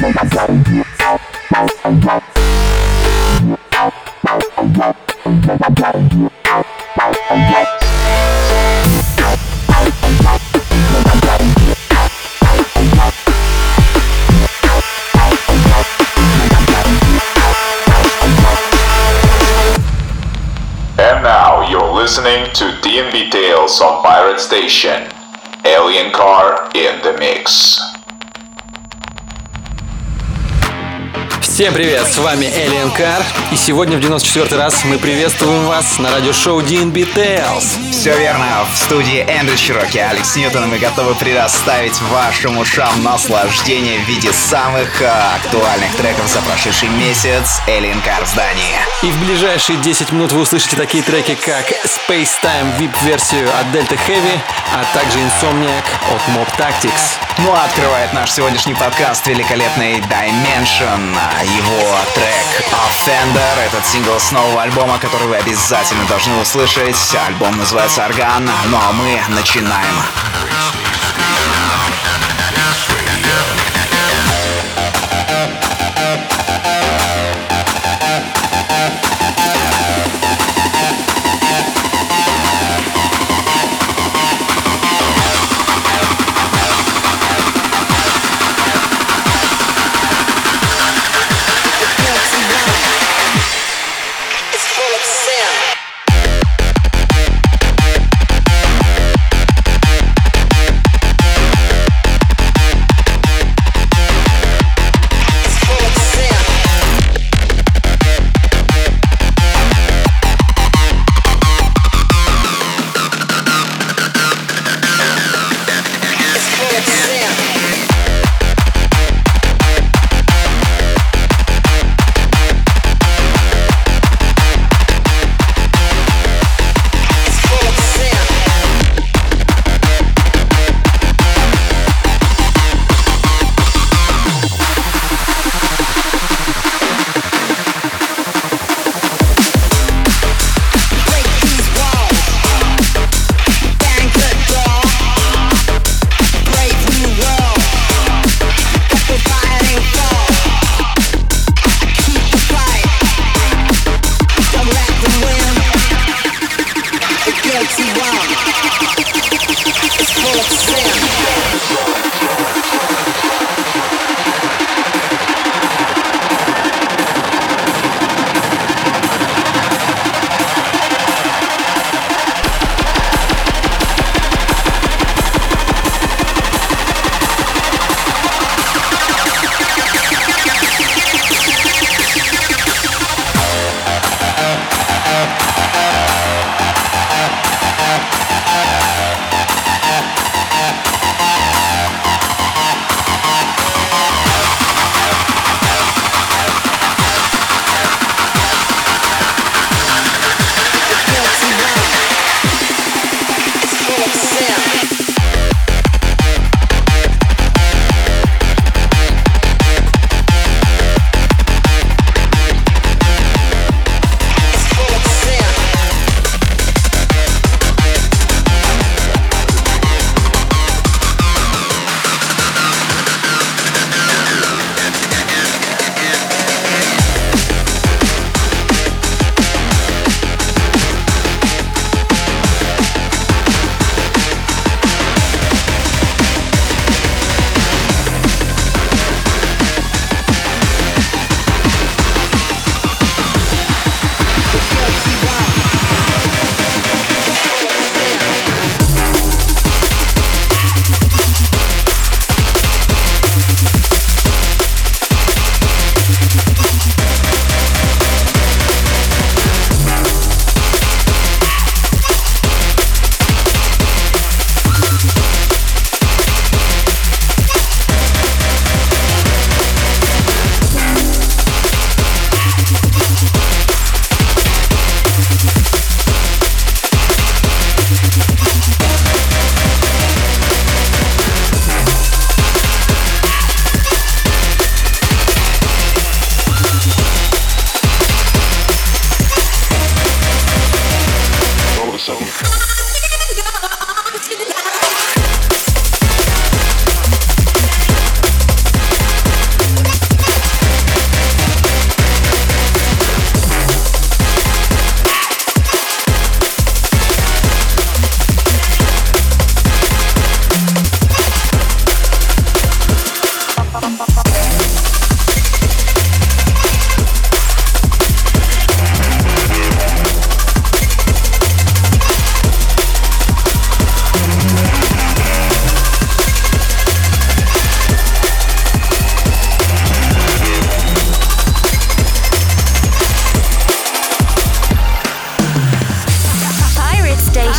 And now you're listening to DNB Tales on Pirate Station. Alien Car in the Mix. Всем привет, с вами Alien Car, и сегодня в 94 раз мы приветствуем вас на радиошоу DNB Tales. Все верно, в студии Эндрю Чироки, Алекс Ньютон, мы готовы предоставить вашим ушам наслаждение в виде самых а, актуальных треков за прошедший месяц Alien Car в здании. И в ближайшие 10 минут вы услышите такие треки, как Space Time VIP-версию от Delta Heavy, а также Insomniac от Mob Tactics. Ну а открывает наш сегодняшний подкаст великолепный Dimension. Его трек Offender, этот сингл с нового альбома, который вы обязательно должны услышать. Альбом называется Орган, ну а мы начинаем.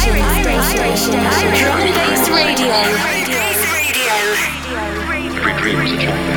Drum based radio. Every dream is a giant.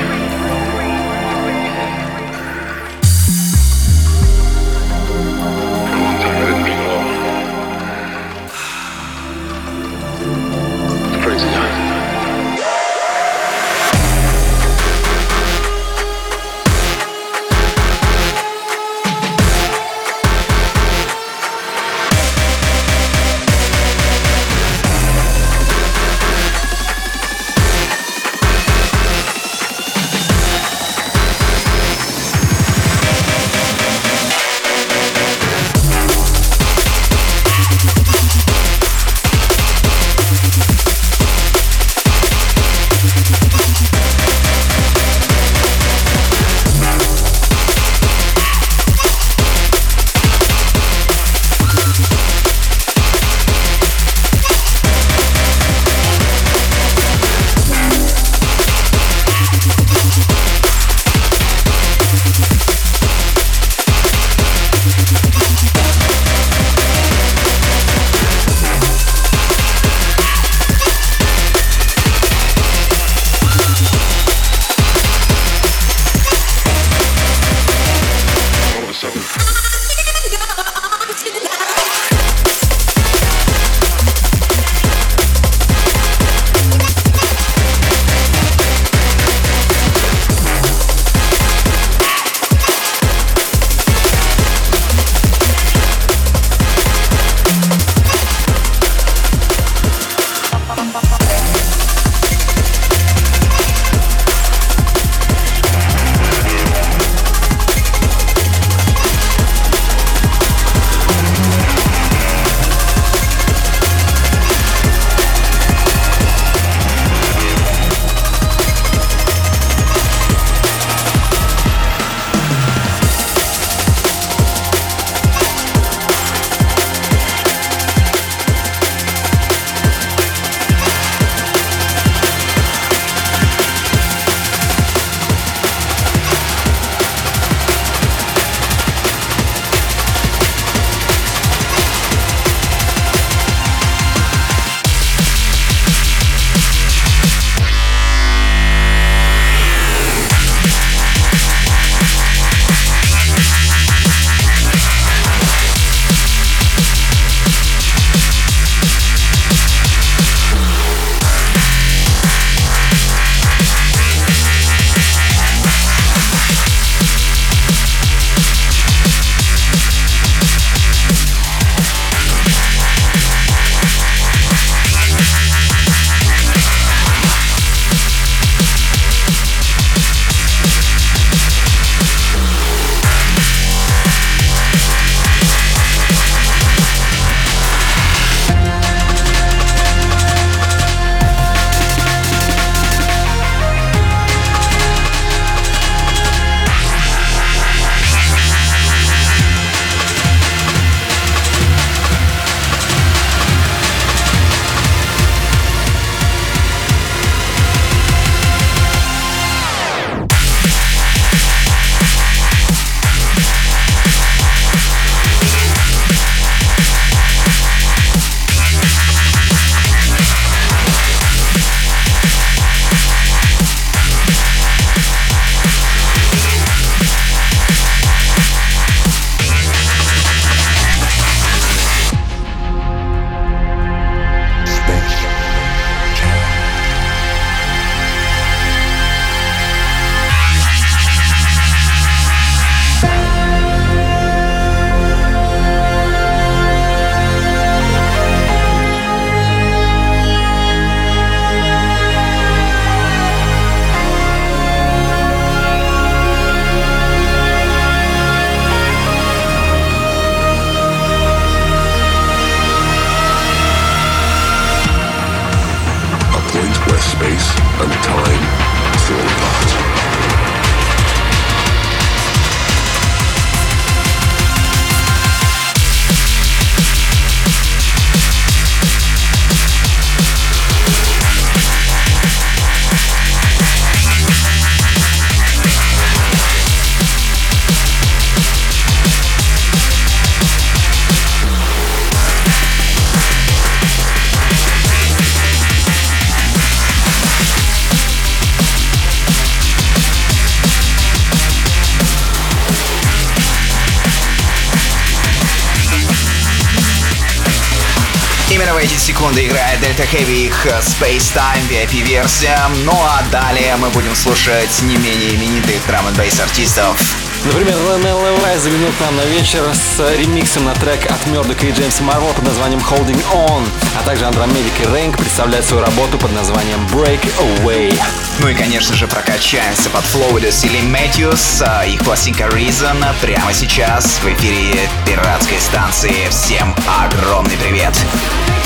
Delta Heavy их Space Time VIP-версия. Ну а далее мы будем слушать не менее именитых драм н артистов. Например, Левай заглянул к нам на вечер с ремиксом на трек от Мёрдока и Джеймса Марвела под названием Holding On, а также Андромедик и Рэнк представляют свою работу под названием Break Away. Ну и, конечно же, прокачаемся под Флоудес или Мэтьюс. Их пластинка Reason прямо сейчас в эфире пиратской станции. Всем огромный привет! Drum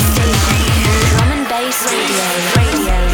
Space Radio. Radio.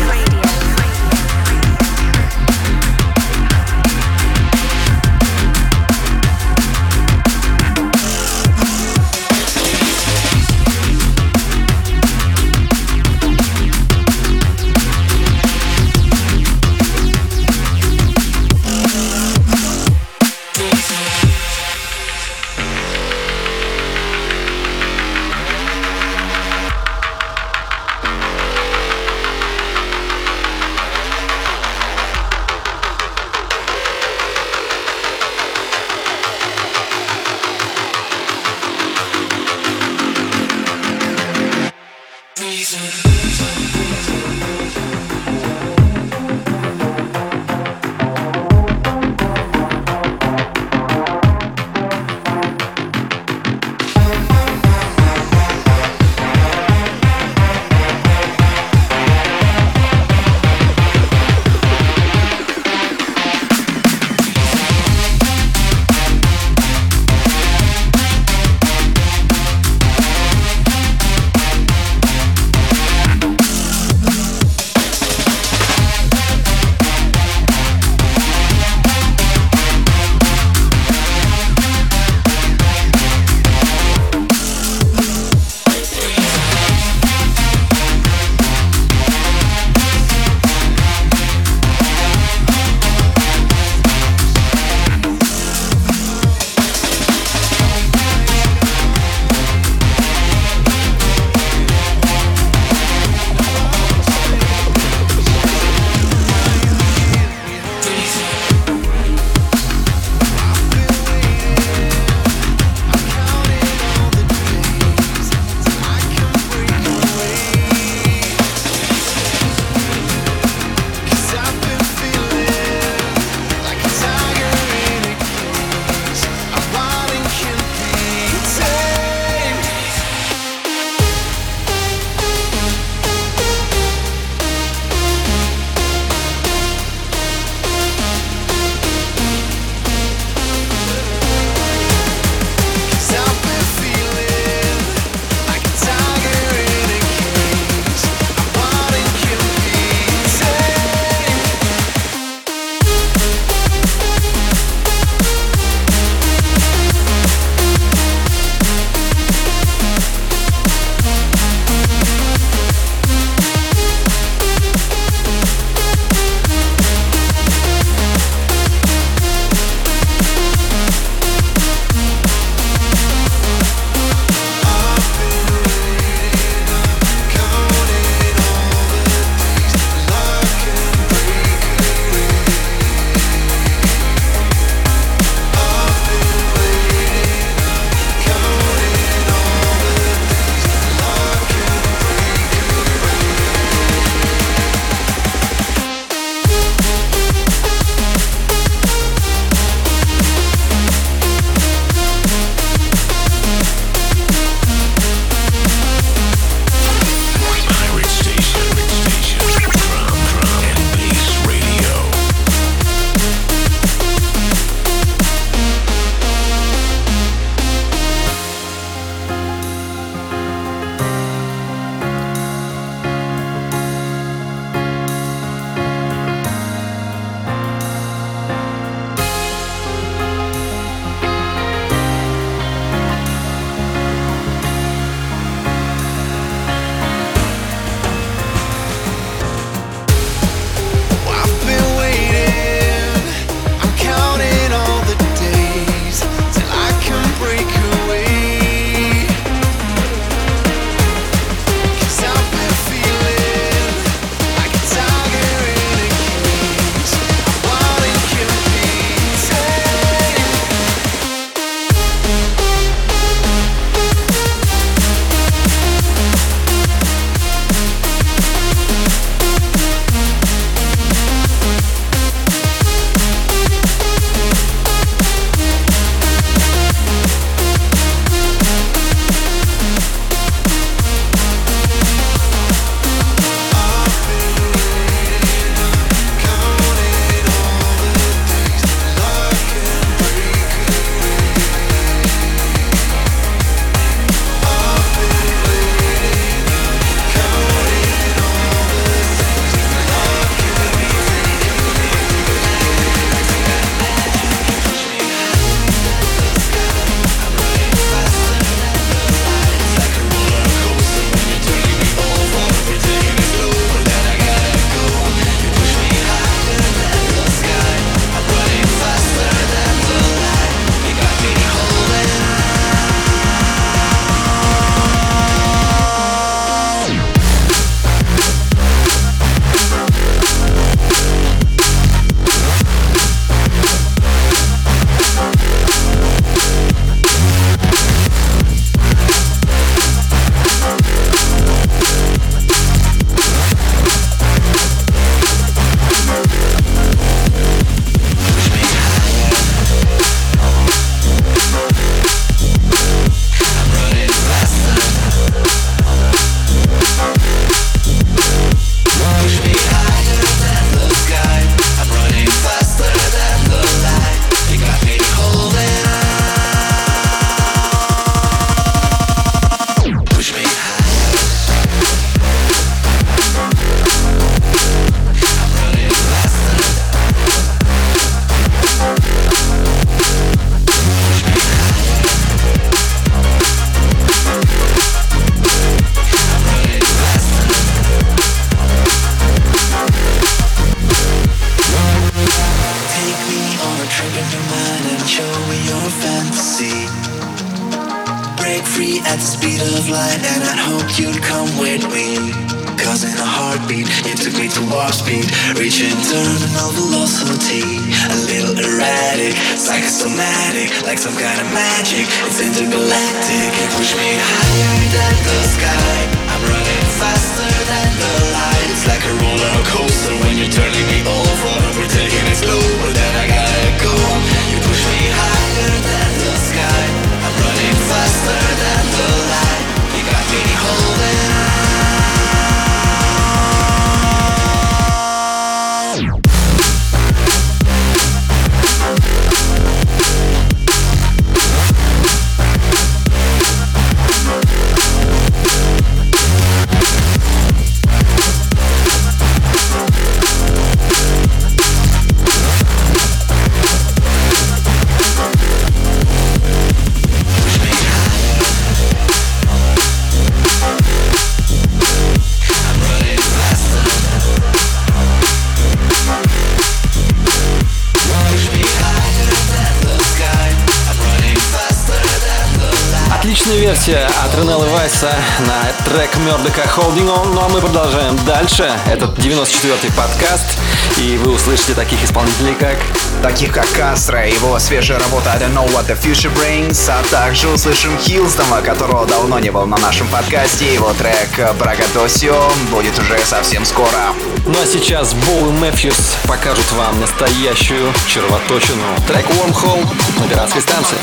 Ренелла Вайса на трек Мердока Holding On. Ну а мы продолжаем дальше. Это 94-й подкаст. И вы услышите таких исполнителей, как Таких как Кастро, его свежая работа I Don't Know What The Future Brings, а также услышим Хилстома, которого давно не был на нашем подкасте. Его трек Брагадосио будет уже совсем скоро. Ну а сейчас Боу и Мэфьюс покажут вам настоящую червоточину. Трек Wormhole на пиратской станции.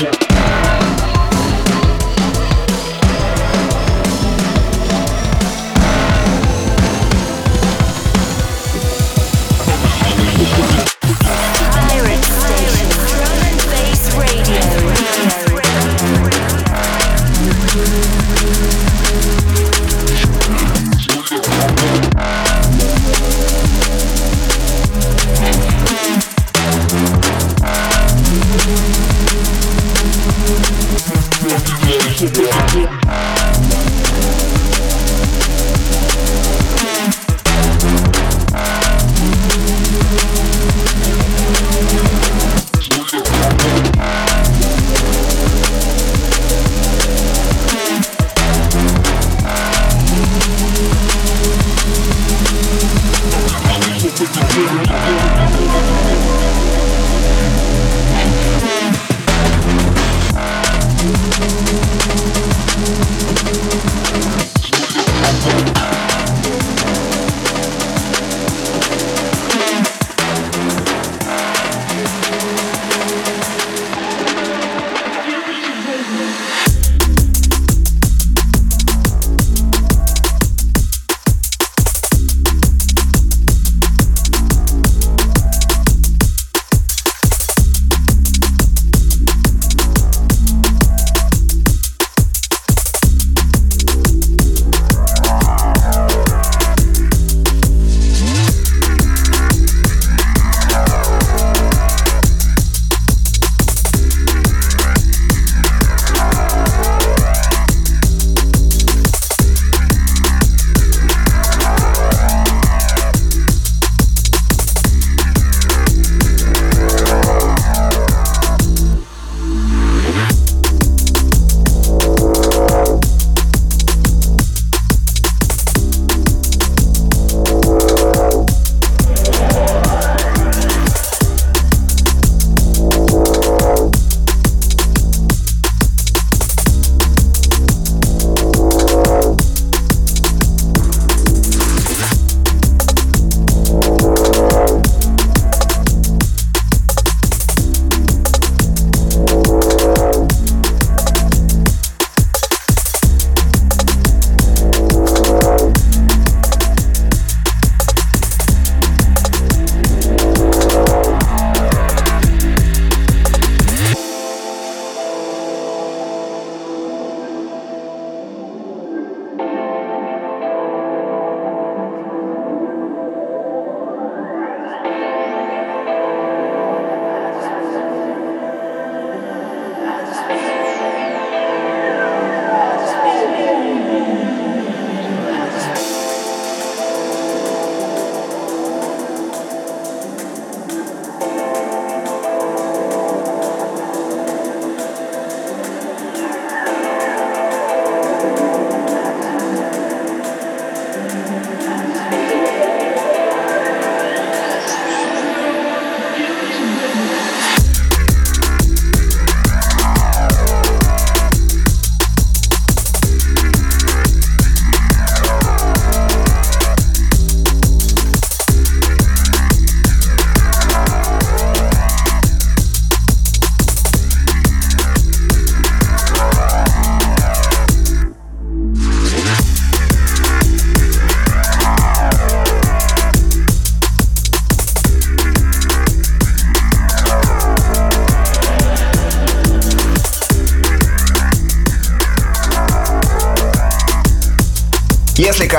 Yeah.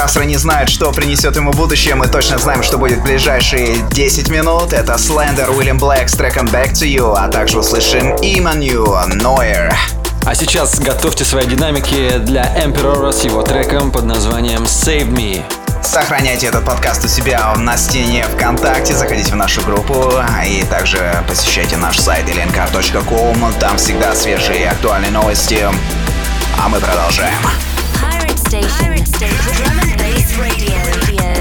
Кастро не знает, что принесет ему будущее, мы точно знаем, что будет в ближайшие 10 минут. Это Slender, Уильям Блэк с треком Back to You, а также услышим Иманью, Noir. А сейчас готовьте свои динамики для Emperor с его треком под названием Save Me. Сохраняйте этот подкаст у себя на стене ВКонтакте, заходите в нашу группу и также посещайте наш сайт lnkr.com. Там всегда свежие и актуальные новости. А мы продолжаем. Pirate Station. Drum and Bass Radio.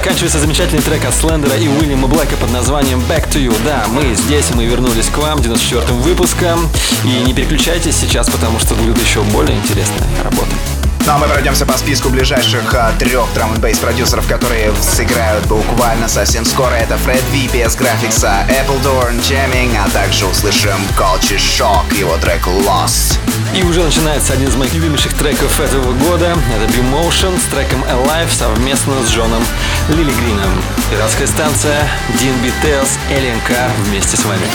Заканчивается замечательный трек от Слендера и Уильяма Блэка под названием Back to You. Да, мы здесь, мы вернулись к вам 94-м выпуском. И не переключайтесь сейчас, потому что будет еще более интересная работа. Ну а мы пройдемся по списку ближайших а, трех драм бейс продюсеров, которые сыграют буквально совсем скоро. Это Фред Ви, PS Graphics, Appledorn, Jamming, а также услышим Culture Shock, его трек Lost. И уже начинается один из моих любимейших треков этого года. Это B-Motion с треком Alive совместно с Джоном Лили Грином. Пиратская станция, DNB Tales, Alien Car вместе с вами.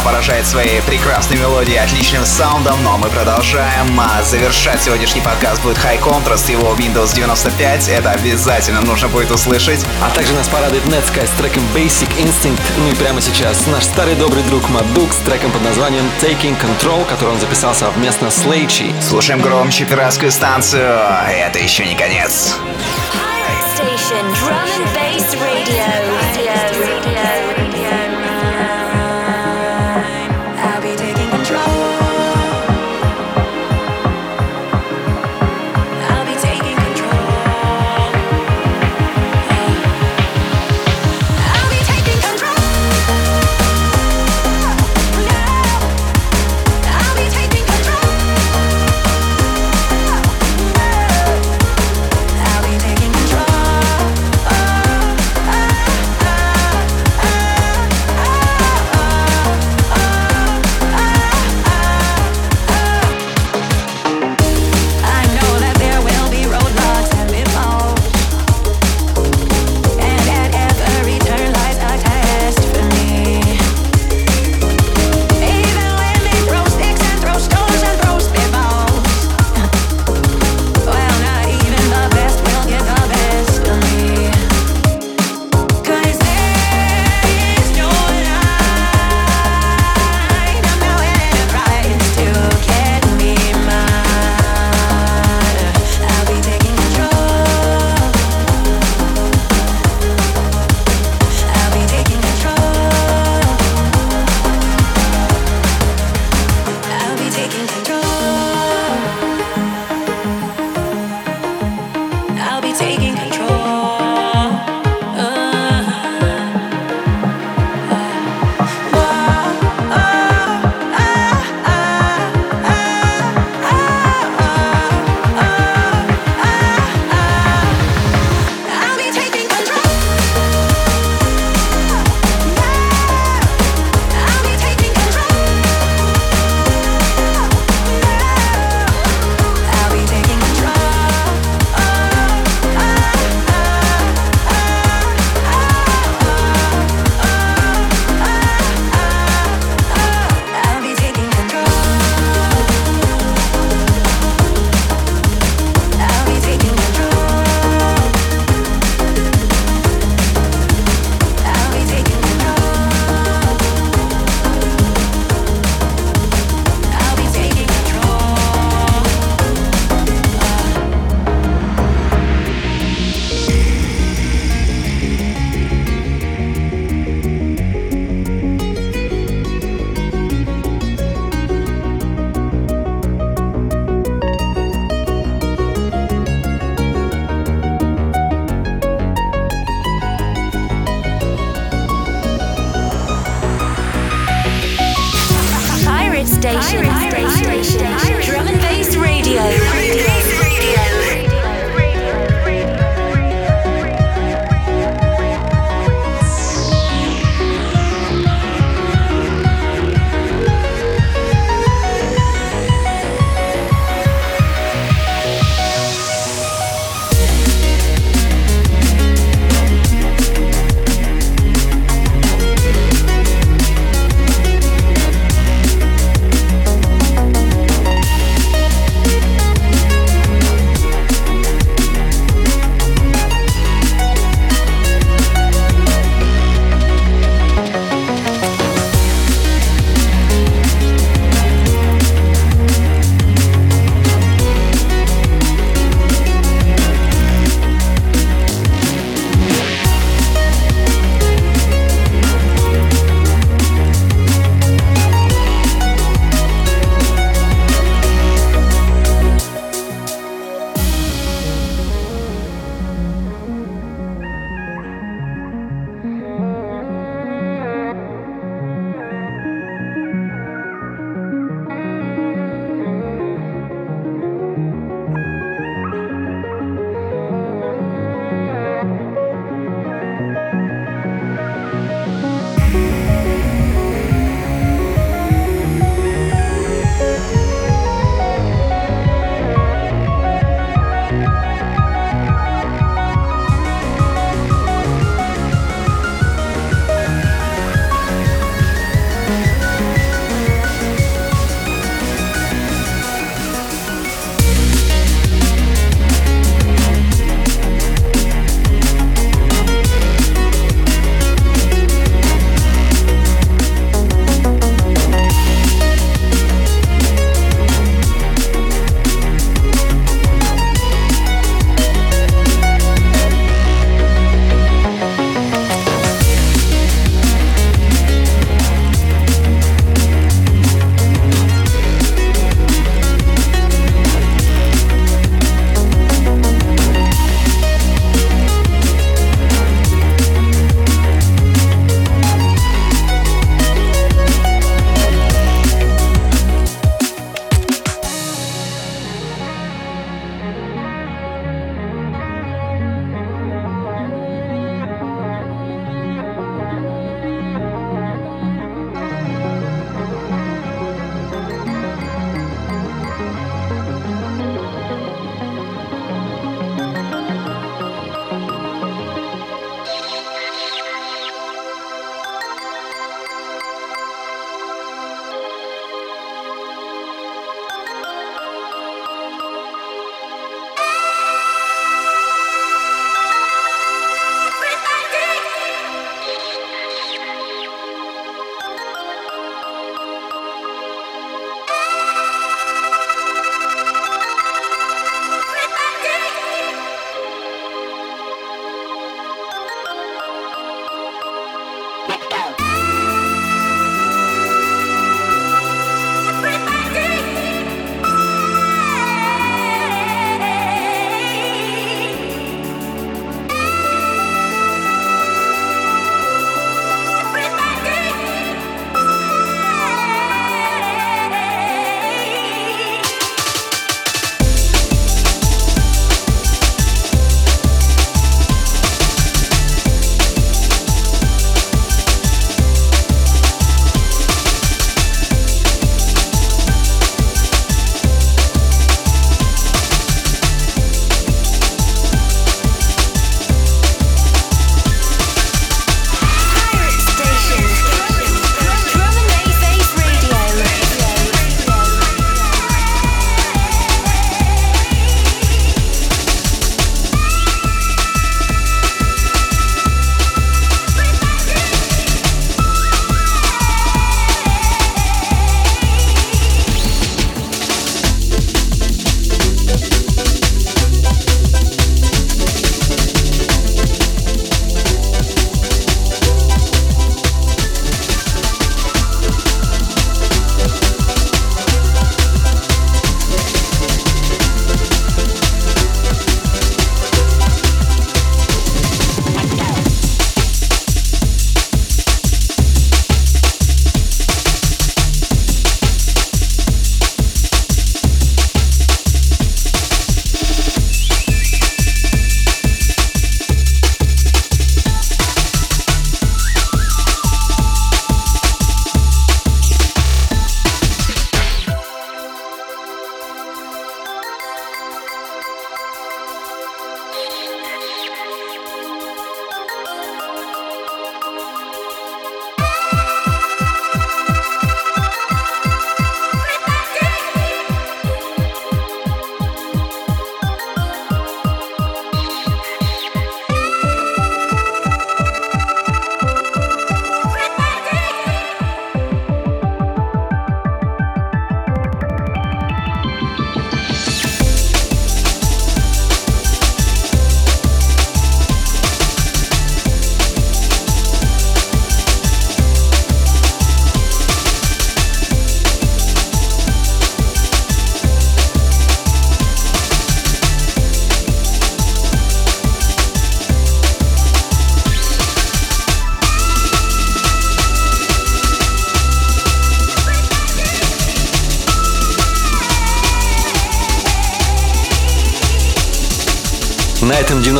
Поражает своей прекрасной мелодией, отличным саундом, но мы продолжаем. А завершать сегодняшний подкаст будет High Contrast, его Windows 95. Это обязательно нужно будет услышать. А также нас порадует Netsky с треком Basic Instinct. Ну и прямо сейчас наш старый добрый друг Мадук с треком под названием Taking Control, который он записал совместно с Лейчи. Слушаем громче пиратскую станцию. Это еще не конец. Pirate Station Drum and Bass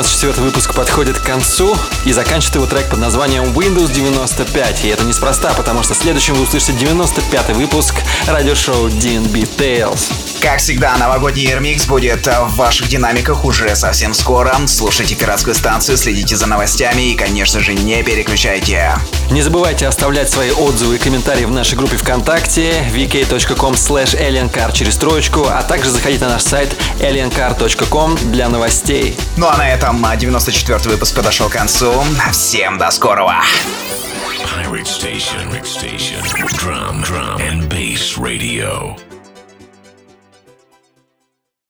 94 выпуск подходит к концу и заканчивает его трек под названием Windows 95. И это неспроста, потому что следующим вы услышите 95 выпуск радиошоу DNB Tales. Как всегда, новогодний ремикс будет в ваших динамиках уже совсем скоро. Слушайте пиратскую станцию, следите за новостями и, конечно же, не переключайте. Не забывайте оставлять свои отзывы и комментарии в нашей группе ВКонтакте vk.com slash aliencar через троечку, а также заходите на наш сайт aliencar.com для новостей. Ну а на этом 94 выпуск подошел к концу. Всем до скорого! Pirate Station, Pirate Station, Drum, Drum, and Bass Radio.